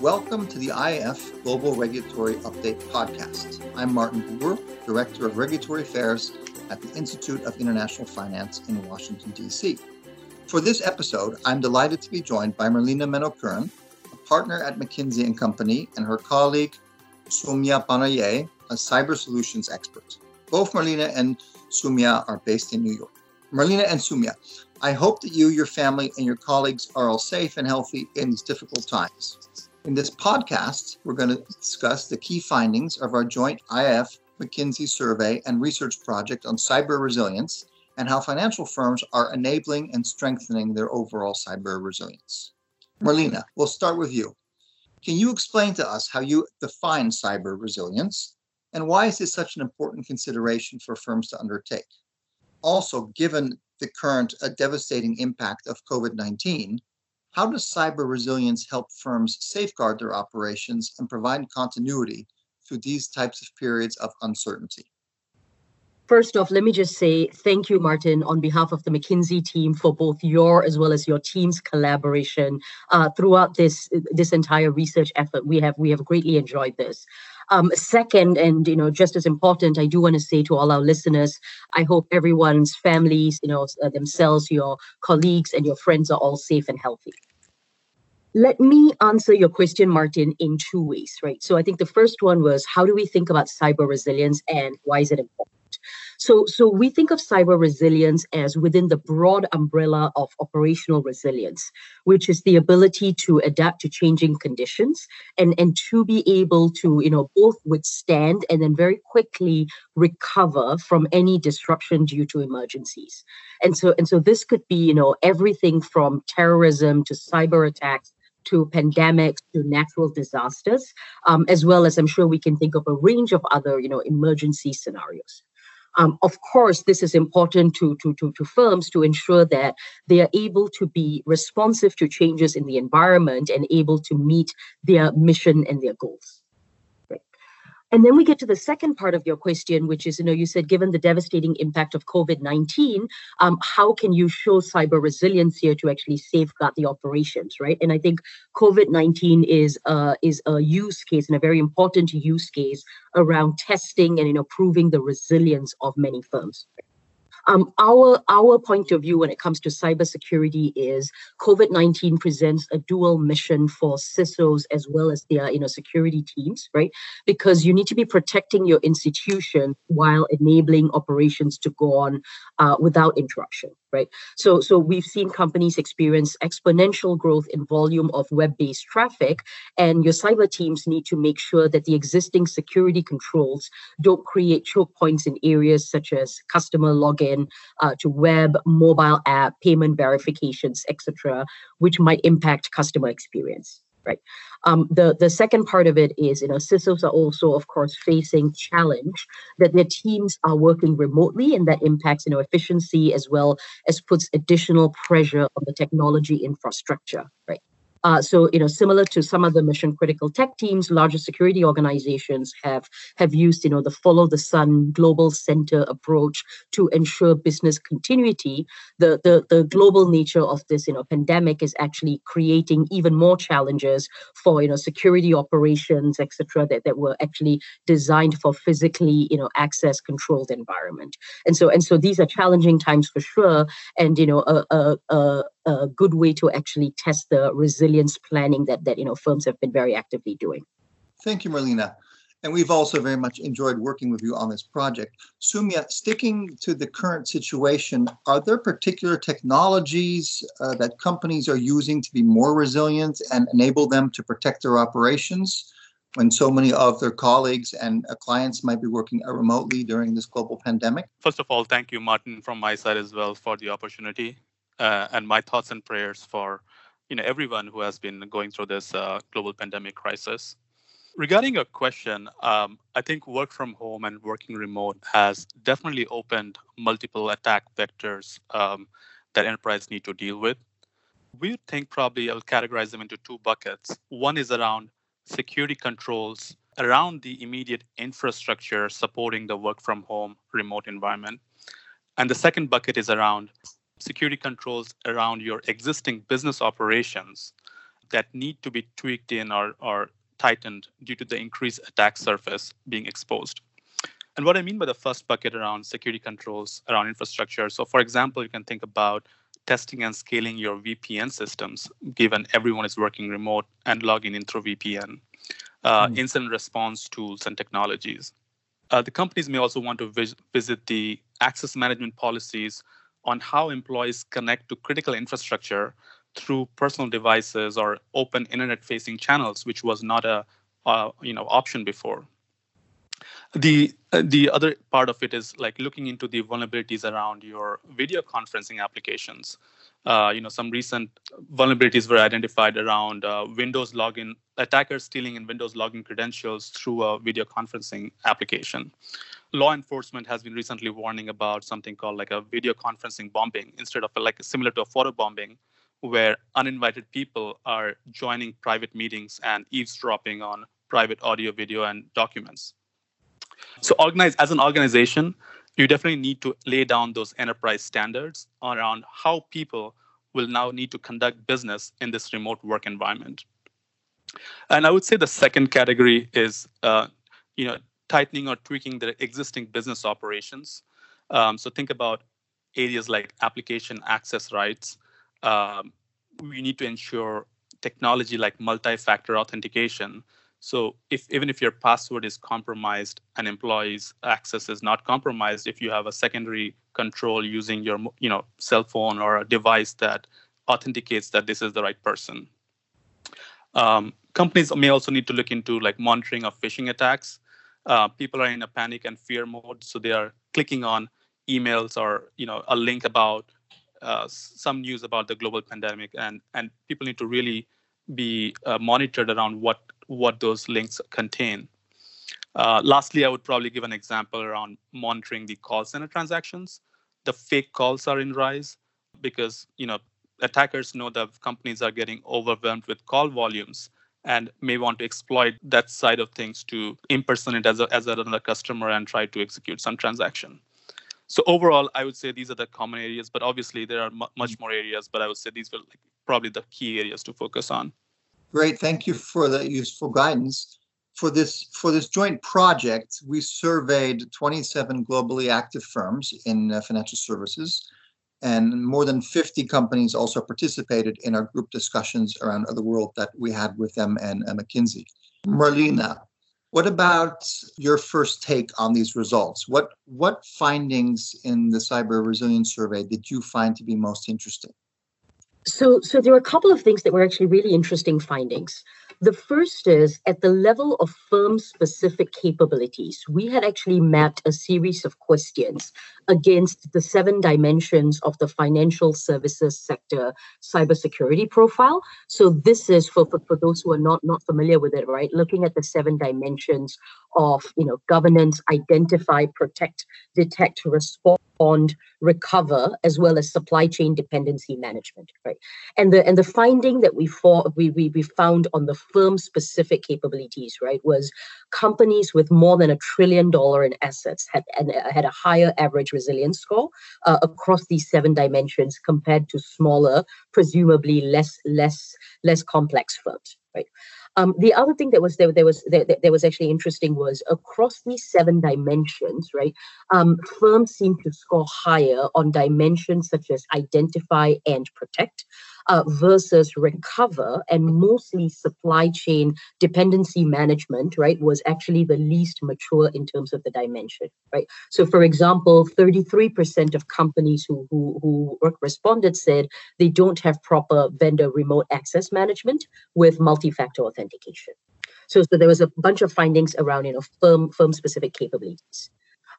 Welcome to the IIF Global Regulatory Update Podcast. I'm Martin Boer, Director of Regulatory Affairs at the Institute of International Finance in Washington, D.C. For this episode, I'm delighted to be joined by Merlina Manocaran, a partner at McKinsey Company, and her colleague Soumya Panaye, a cyber solutions expert. Both Merlina and Soumya are based in New York. Merlina and Soumya, I hope that you, your family, and your colleagues are all safe and healthy in these difficult times. In this podcast, we're going to discuss the key findings of our joint IIF McKinsey survey and research project on cyber resilience and how financial firms are enabling and strengthening their overall cyber resilience. Merlina, we'll start with you. Can you explain to us how you define cyber resilience and why is this such an important consideration for firms to undertake? Also, given the current uh, devastating impact of COVID 19, how does cyber resilience help firms safeguard their operations and provide continuity through these types of periods of uncertainty? First off, let me just say thank you, Martin, on behalf of the McKinsey team for both your as well as your team's collaboration uh, throughout this this entire research effort. We have we have greatly enjoyed this. Um, second, and you know, just as important, I do want to say to all our listeners, I hope everyone's families, you know, uh, themselves, your colleagues, and your friends are all safe and healthy. Let me answer your question, Martin, in two ways, right? So I think the first one was how do we think about cyber resilience and why is it important? So, so we think of cyber resilience as within the broad umbrella of operational resilience, which is the ability to adapt to changing conditions and, and to be able to, you know, both withstand and then very quickly recover from any disruption due to emergencies. And so, and so this could be, you know, everything from terrorism to cyber attacks to pandemics to natural disasters, um, as well as I'm sure we can think of a range of other, you know, emergency scenarios. Um, of course, this is important to, to, to, to firms to ensure that they are able to be responsive to changes in the environment and able to meet their mission and their goals. And then we get to the second part of your question, which is, you know, you said given the devastating impact of COVID 19, um, how can you show cyber resilience here to actually safeguard the operations, right? And I think COVID 19 is, uh, is a use case and a very important use case around testing and, you know, proving the resilience of many firms. Um, our our point of view when it comes to cybersecurity is COVID nineteen presents a dual mission for CISOs as well as their you know security teams, right? Because you need to be protecting your institution while enabling operations to go on uh, without interruption right? So, so we've seen companies experience exponential growth in volume of web-based traffic, and your cyber teams need to make sure that the existing security controls don't create choke points in areas such as customer login uh, to web, mobile app, payment verifications, etc., which might impact customer experience right? Um, the the second part of it is, you know, CISOs are also, of course, facing challenge that their teams are working remotely, and that impacts, you know, efficiency as well as puts additional pressure on the technology infrastructure, right? Uh, so, you know, similar to some of the mission critical tech teams, larger security organizations have have used, you know, the follow the sun global center approach to ensure business continuity. The the the global nature of this, you know, pandemic is actually creating even more challenges for, you know, security operations, etc., that, that were actually designed for physically, you know, access controlled environment. And so and so these are challenging times for sure. And you know, a a, a a good way to actually test the resilience planning that that you know firms have been very actively doing. Thank you, Merlina. And we've also very much enjoyed working with you on this project. Soumya, sticking to the current situation, are there particular technologies uh, that companies are using to be more resilient and enable them to protect their operations when so many of their colleagues and uh, clients might be working remotely during this global pandemic? First of all, thank you, Martin, from my side as well for the opportunity uh, and my thoughts and prayers for you know everyone who has been going through this uh, global pandemic crisis. Regarding your question, um, I think work from home and working remote has definitely opened multiple attack vectors um, that enterprise need to deal with. We think probably I'll categorize them into two buckets. One is around security controls around the immediate infrastructure supporting the work from home remote environment. And the second bucket is around security controls around your existing business operations that need to be tweaked in or, or tightened due to the increased attack surface being exposed. And what I mean by the first bucket around security controls around infrastructure. So, for example, you can think about testing and scaling your VPN systems, given everyone is working remote and logging in through VPN, uh, mm. incident response tools and technologies. Uh, the companies may also want to vis- visit the access management policies on how employees connect to critical infrastructure through personal devices or open internet-facing channels, which was not a uh, you know option before. The the other part of it is like looking into the vulnerabilities around your video conferencing applications. Uh, you know, some recent vulnerabilities were identified around uh, Windows login attackers stealing in Windows login credentials through a video conferencing application. Law enforcement has been recently warning about something called like a video conferencing bombing instead of like similar to a photo bombing, where uninvited people are joining private meetings and eavesdropping on private audio, video, and documents. So, organize as an organization, you definitely need to lay down those enterprise standards around how people will now need to conduct business in this remote work environment. And I would say the second category is, uh, you know, tightening or tweaking their existing business operations. Um, so think about areas like application access rights. Um, we need to ensure technology like multi-factor authentication so if even if your password is compromised and employees access is not compromised, if you have a secondary control using your you know cell phone or a device that authenticates that this is the right person. Um, companies may also need to look into like monitoring of phishing attacks. Uh, people are in a panic and fear mode, so they are clicking on emails or you know a link about uh, some news about the global pandemic, and and people need to really be uh, monitored around what what those links contain. Uh, lastly, I would probably give an example around monitoring the call center transactions. The fake calls are in rise because you know attackers know that companies are getting overwhelmed with call volumes and may want to exploit that side of things to impersonate as, a, as another customer and try to execute some transaction. So overall, I would say these are the common areas, but obviously there are much more areas. But I would say these were like probably the key areas to focus on. Great, thank you for the useful guidance. For this for this joint project, we surveyed 27 globally active firms in uh, financial services, and more than 50 companies also participated in our group discussions around the world that we had with them and uh, McKinsey. Merlina, what about your first take on these results? What what findings in the cyber resilience survey did you find to be most interesting? So, so there were a couple of things that were actually really interesting findings. The first is at the level of firm specific capabilities, we had actually mapped a series of questions against the seven dimensions of the financial services sector cybersecurity profile. So this is for, for, for those who are not, not familiar with it, right? Looking at the seven dimensions of you know governance, identify, protect, detect, respond, recover, as well as supply chain dependency management, right? And the and the finding that we for, we, we we found on the firm specific capabilities, right, was companies with more than a trillion dollar in assets had and had a higher average resilience score uh, across these seven dimensions compared to smaller, presumably less less less complex firms, right? Um, the other thing that was there, there was there, there was actually interesting was across these seven dimensions, right? Um, firms seem to score higher on dimensions such as identify and protect, uh, versus recover and mostly supply chain dependency management, right, was actually the least mature in terms of the dimension, right? So, for example, 33% of companies who, who, who responded said they don't have proper vendor remote access management with multi-factor authentication. So, so there was a bunch of findings around, you know, firm firm specific capabilities.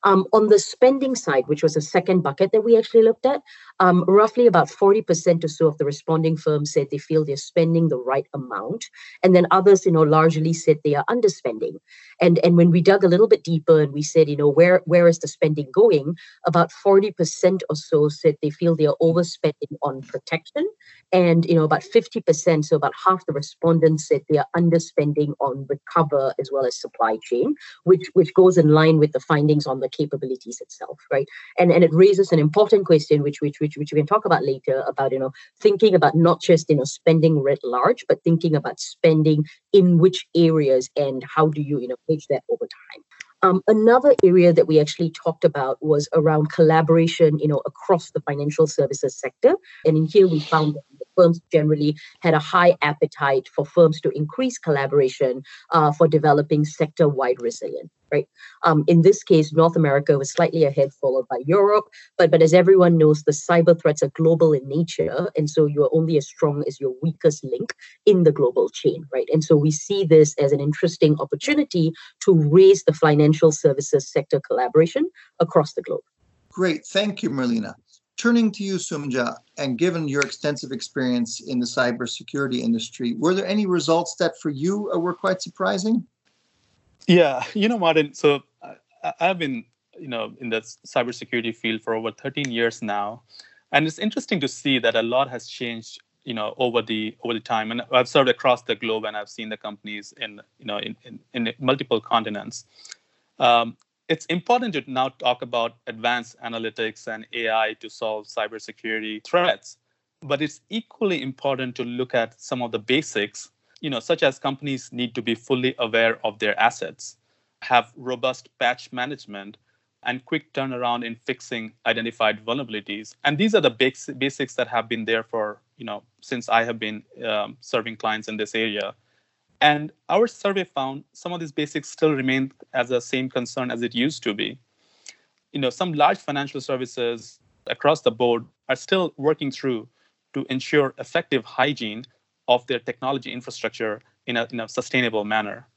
Um, on the spending side, which was a second bucket that we actually looked at, um, roughly about 40% or so of the responding firms said they feel they're spending the right amount. And then others, you know, largely said they are underspending. And, and when we dug a little bit deeper and we said, you know, where, where is the spending going? About 40% or so said they feel they are overspending on protection. And, you know, about 50%, so about half the respondents said they are underspending on recover as well as supply chain, which, which goes in line with the findings on the capabilities itself, right? And and it raises an important question, which which which which we can talk about later about you know thinking about not just you know spending writ large, but thinking about spending in which areas and how do you you know manage that over time. Um, another area that we actually talked about was around collaboration, you know, across the financial services sector. And in here, we found that firms generally had a high appetite for firms to increase collaboration uh, for developing sector-wide resilience right? Um, in this case, North America was slightly ahead, followed by Europe. But but as everyone knows, the cyber threats are global in nature, and so you're only as strong as your weakest link in the global chain, right? And so we see this as an interesting opportunity to raise the financial services sector collaboration across the globe. Great, thank you, Merlina. Turning to you, Soumya, and given your extensive experience in the cybersecurity industry, were there any results that for you were quite surprising? Yeah, you know, Martin. So I've been, you know, in the cybersecurity field for over 13 years now, and it's interesting to see that a lot has changed, you know, over the over the time. And I've served across the globe, and I've seen the companies in, you know, in in, in multiple continents. Um, it's important to now talk about advanced analytics and AI to solve cybersecurity threats, but it's equally important to look at some of the basics you know, such as companies need to be fully aware of their assets, have robust patch management, and quick turnaround in fixing identified vulnerabilities. And these are the basics that have been there for, you know, since I have been um, serving clients in this area. And our survey found some of these basics still remain as the same concern as it used to be. You know, some large financial services across the board are still working through to ensure effective hygiene of their technology infrastructure in a, in a sustainable manner.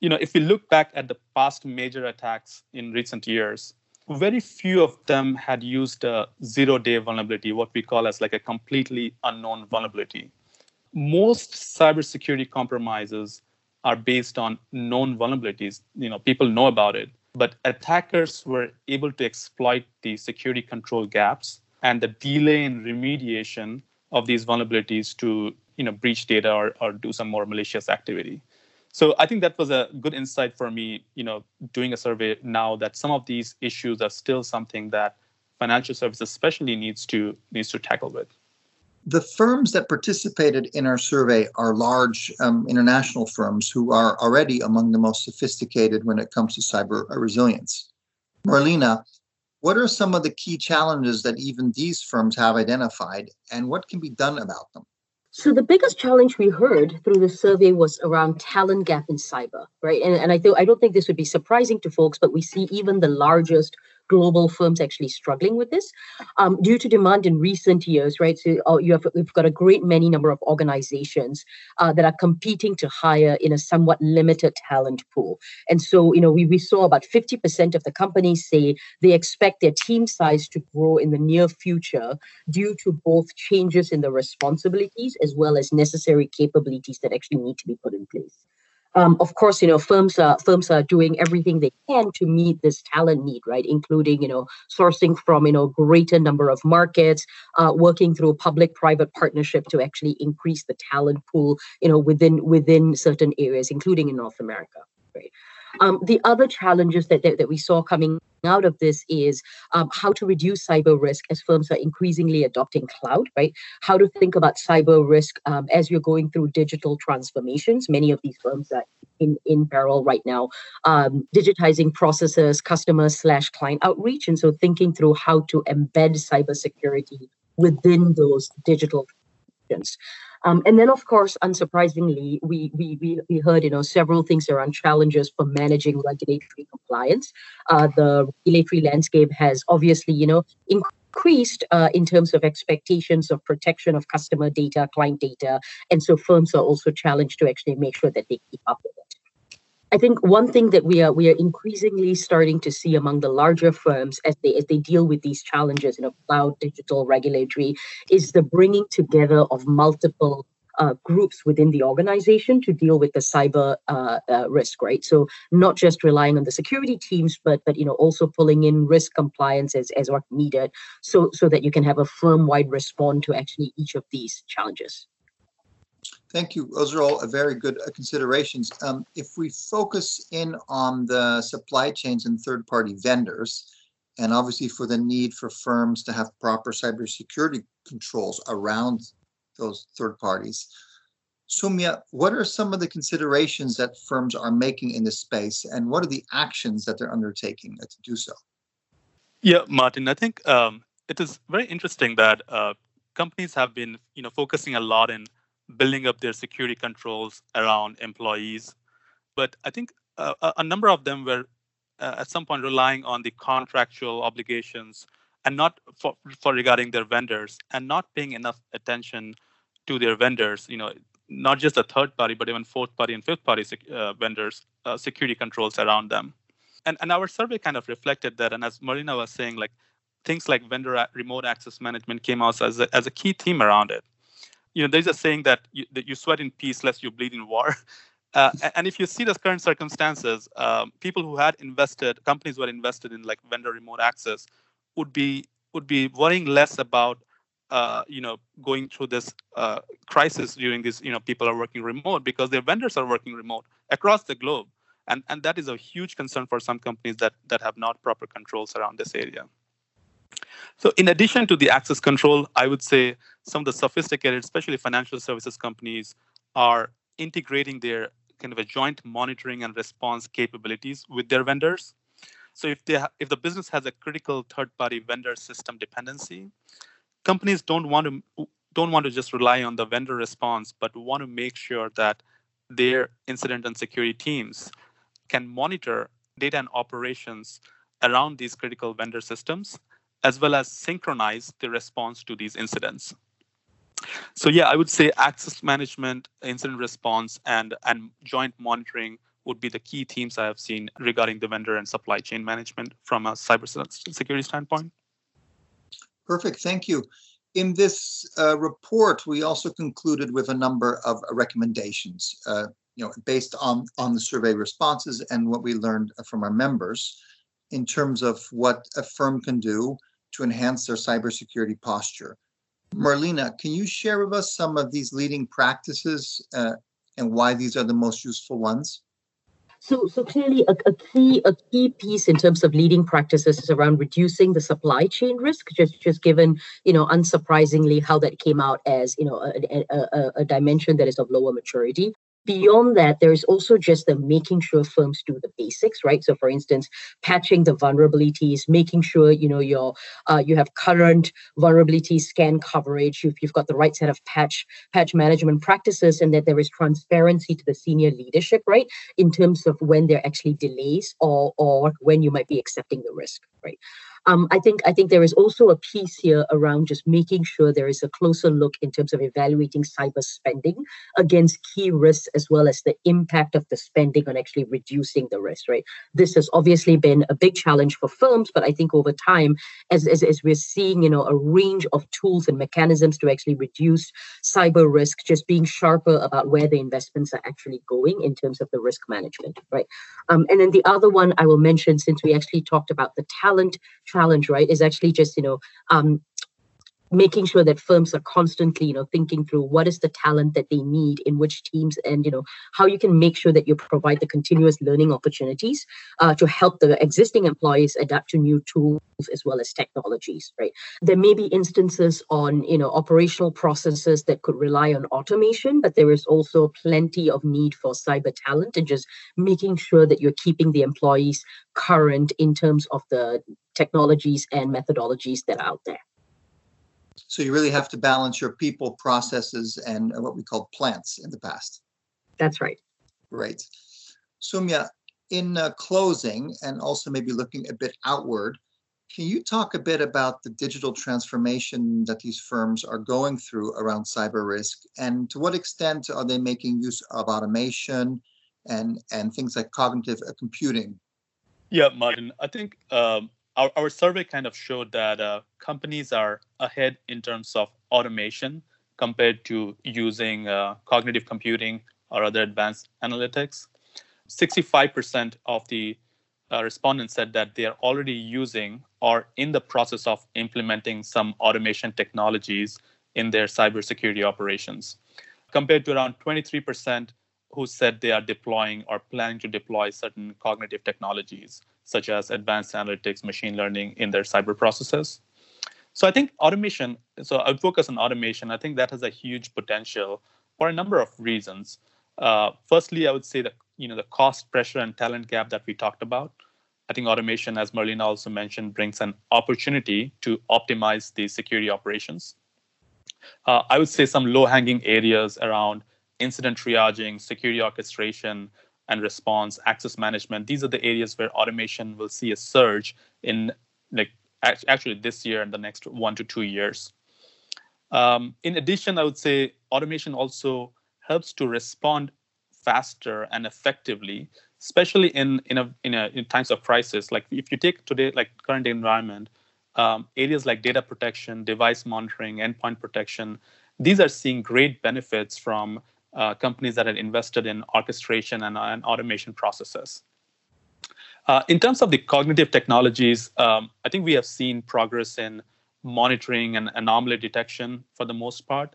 You know, if we look back at the past major attacks in recent years, very few of them had used a zero-day vulnerability, what we call as like a completely unknown vulnerability. Most cybersecurity compromises are based on known vulnerabilities. You know, people know about it, but attackers were able to exploit the security control gaps and the delay in remediation of these vulnerabilities to you know breach data or, or do some more malicious activity so i think that was a good insight for me you know doing a survey now that some of these issues are still something that financial services especially needs to needs to tackle with the firms that participated in our survey are large um, international firms who are already among the most sophisticated when it comes to cyber resilience. Merlina, what are some of the key challenges that even these firms have identified, and what can be done about them? So the biggest challenge we heard through the survey was around talent gap in cyber, right? And, and I, th- I don't think this would be surprising to folks, but we see even the largest global firms actually struggling with this um, due to demand in recent years, right? So uh, you have we've got a great many number of organizations uh, that are competing to hire in a somewhat limited talent pool, and so you know we we saw about fifty percent of the companies say they expect their team size to grow in the near future due to both changes in the responsibilities as well as necessary capabilities that actually need to be put in place. Um, of course, you know, firms are firms are doing everything they can to meet this talent need, right? Including, you know, sourcing from you know greater number of markets, uh, working through a public-private partnership to actually increase the talent pool, you know, within within certain areas, including in North America, Um, the other challenges that, that, that we saw coming out of this is um, how to reduce cyber risk as firms are increasingly adopting cloud, right? How to think about cyber risk um, as you're going through digital transformations. Many of these firms are in, in peril right now, um, digitizing processes, customer slash client outreach. And so thinking through how to embed cybersecurity within those digital um, and then, of course, unsurprisingly, we, we, we, we heard, you know, several things around challenges for managing regulatory compliance. Uh, the regulatory landscape has obviously, you know, increased uh, in terms of expectations of protection of customer data, client data. And so firms are also challenged to actually make sure that they keep up with it. I think one thing that we are we are increasingly starting to see among the larger firms as they as they deal with these challenges, you know, cloud, digital, regulatory, is the bringing together of multiple uh, groups within the organization to deal with the cyber uh, uh, risk, right? So not just relying on the security teams, but but you know also pulling in risk compliance as as what needed, so so that you can have a firm wide response to actually each of these challenges. Thank you. Those are all very good uh, considerations. Um, if we focus in on the supply chains and third party vendors, and obviously for the need for firms to have proper cybersecurity controls around those third parties, Soumya, what are some of the considerations that firms are making in this space, and what are the actions that they're undertaking to do so? Yeah, Martin, I think um, it is very interesting that uh, companies have been, you know, focusing a lot in building up their security controls around employees. But I think uh, a number of them were uh, at some point relying on the contractual obligations and not for, for regarding their vendors and not paying enough attention to their vendors, you know, not just the third party, but even fourth party and fifth party sec- uh, vendors, uh, security controls around them. And, and our survey kind of reflected that. And as Marina was saying, like things like vendor remote access management came out as a, as a key theme around it you know, there's a saying that you, that you sweat in peace lest you bleed in war. Uh, and if you see the current circumstances, um, people who had invested, companies who had invested in like vendor remote access, would be would be worrying less about, uh, you know, going through this uh, crisis during this. You know, people are working remote because their vendors are working remote across the globe, and and that is a huge concern for some companies that that have not proper controls around this area. So in addition to the access control, I would say some of the sophisticated, especially financial services companies, are integrating their kind of a joint monitoring and response capabilities with their vendors. So if they ha- if the business has a critical third-party vendor system dependency, companies don't want to don't want to just rely on the vendor response, but want to make sure that their incident and security teams can monitor data and operations around these critical vendor systems as well as synchronize the response to these incidents. So yeah, I would say access management, incident response, and, and joint monitoring would be the key themes I have seen regarding the vendor and supply chain management from a cybersecurity standpoint. Perfect, thank you. In this uh, report, we also concluded with a number of recommendations, uh, you know, based on on the survey responses and what we learned from our members, in terms of what a firm can do to enhance their cybersecurity posture. Merlina, can you share with us some of these leading practices uh, and why these are the most useful ones? So, so clearly, a, a, key a key piece in terms of leading practices is around reducing the supply chain risk. Just just given you know, unsurprisingly, how that came out as you know a, a, a dimension that is of lower maturity beyond that there is also just the making sure firms do the basics right? So for instance patching the vulnerabilities making sure you know your uh, you have current vulnerability scan coverage you've, you've got the right set of patch patch management practices and that there is transparency to the senior leadership right? In terms of when there are actually delays or or when you might be accepting the risk right um, I think I think there is also a piece here around just making sure there is a closer look in terms of evaluating cyber spending against key risks as well as the impact of the spending on actually reducing the risk. Right. This has obviously been a big challenge for firms, but I think over time, as as, as we're seeing, you know, a range of tools and mechanisms to actually reduce cyber risk, just being sharper about where the investments are actually going in terms of the risk management. Right. Um, and then the other one I will mention, since we actually talked about the talent challenge, right, is actually just, you know, um, making sure that firms are constantly you know thinking through what is the talent that they need in which teams and you know how you can make sure that you provide the continuous learning opportunities uh, to help the existing employees adapt to new tools as well as technologies right? There may be instances on you know operational processes that could rely on automation but there is also plenty of need for cyber talent and just making sure that you're keeping the employees current in terms of the technologies and methodologies that are out there so you really have to balance your people, processes, and what we call plants in the past. That's right. Great. Soumya, in uh, closing and also maybe looking a bit outward, can you talk a bit about the digital transformation that these firms are going through around cyber risk and to what extent are they making use of automation and, and things like cognitive uh, computing? Yeah, Martin, I think um, our, our survey kind of showed that uh, companies are ahead in terms of automation compared to using uh, cognitive computing or other advanced analytics. 65% of the uh, respondents said that they are already using or in the process of implementing some automation technologies in their cybersecurity operations. compared to around 23% who said they are deploying or planning to deploy certain cognitive technologies, such as advanced analytics, machine learning in their cyber processes. So I think automation, so I focus on automation. I think that has a huge potential for a number of reasons. Uh, firstly, I would say that you know the cost pressure and talent gap that we talked about. I think automation, as Merlina also mentioned, brings an opportunity to optimize the security operations. Uh, I would say some low-hanging areas around incident triaging, security orchestration, and response, access management. These are the areas where automation will see a surge in like actually this year and the next one to two years. Um, in addition, I would say automation also helps to respond faster and effectively, especially in in a, in, a, in times of crisis. Like if you take today, like current environment, um, areas like data protection, device monitoring, endpoint protection, these are seeing great benefits from uh, companies that have invested in orchestration and, and automation processes. Uh, in terms of the cognitive technologies, um, I think we have seen progress in monitoring and anomaly detection for the most part.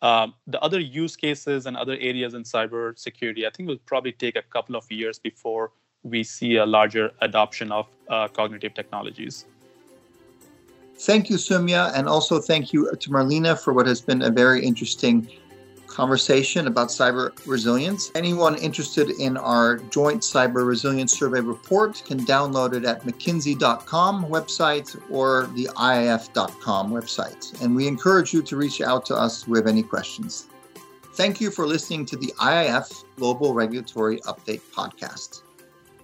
Um, the other use cases and other areas in cyber security, I think will probably take a couple of years before we see a larger adoption of uh, cognitive technologies. Thank you, Soumya, and also thank you to Merlina for what has been a very interesting conversation about cyber resilience. Anyone interested in our joint cyber resilience survey report can download it at mckinsey.com website or the IIF.com website. And we encourage you to reach out to us with any questions. Thank you for listening to the IIF Global Regulatory Update podcast.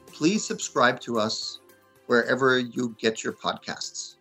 Please subscribe to us wherever you get your podcasts.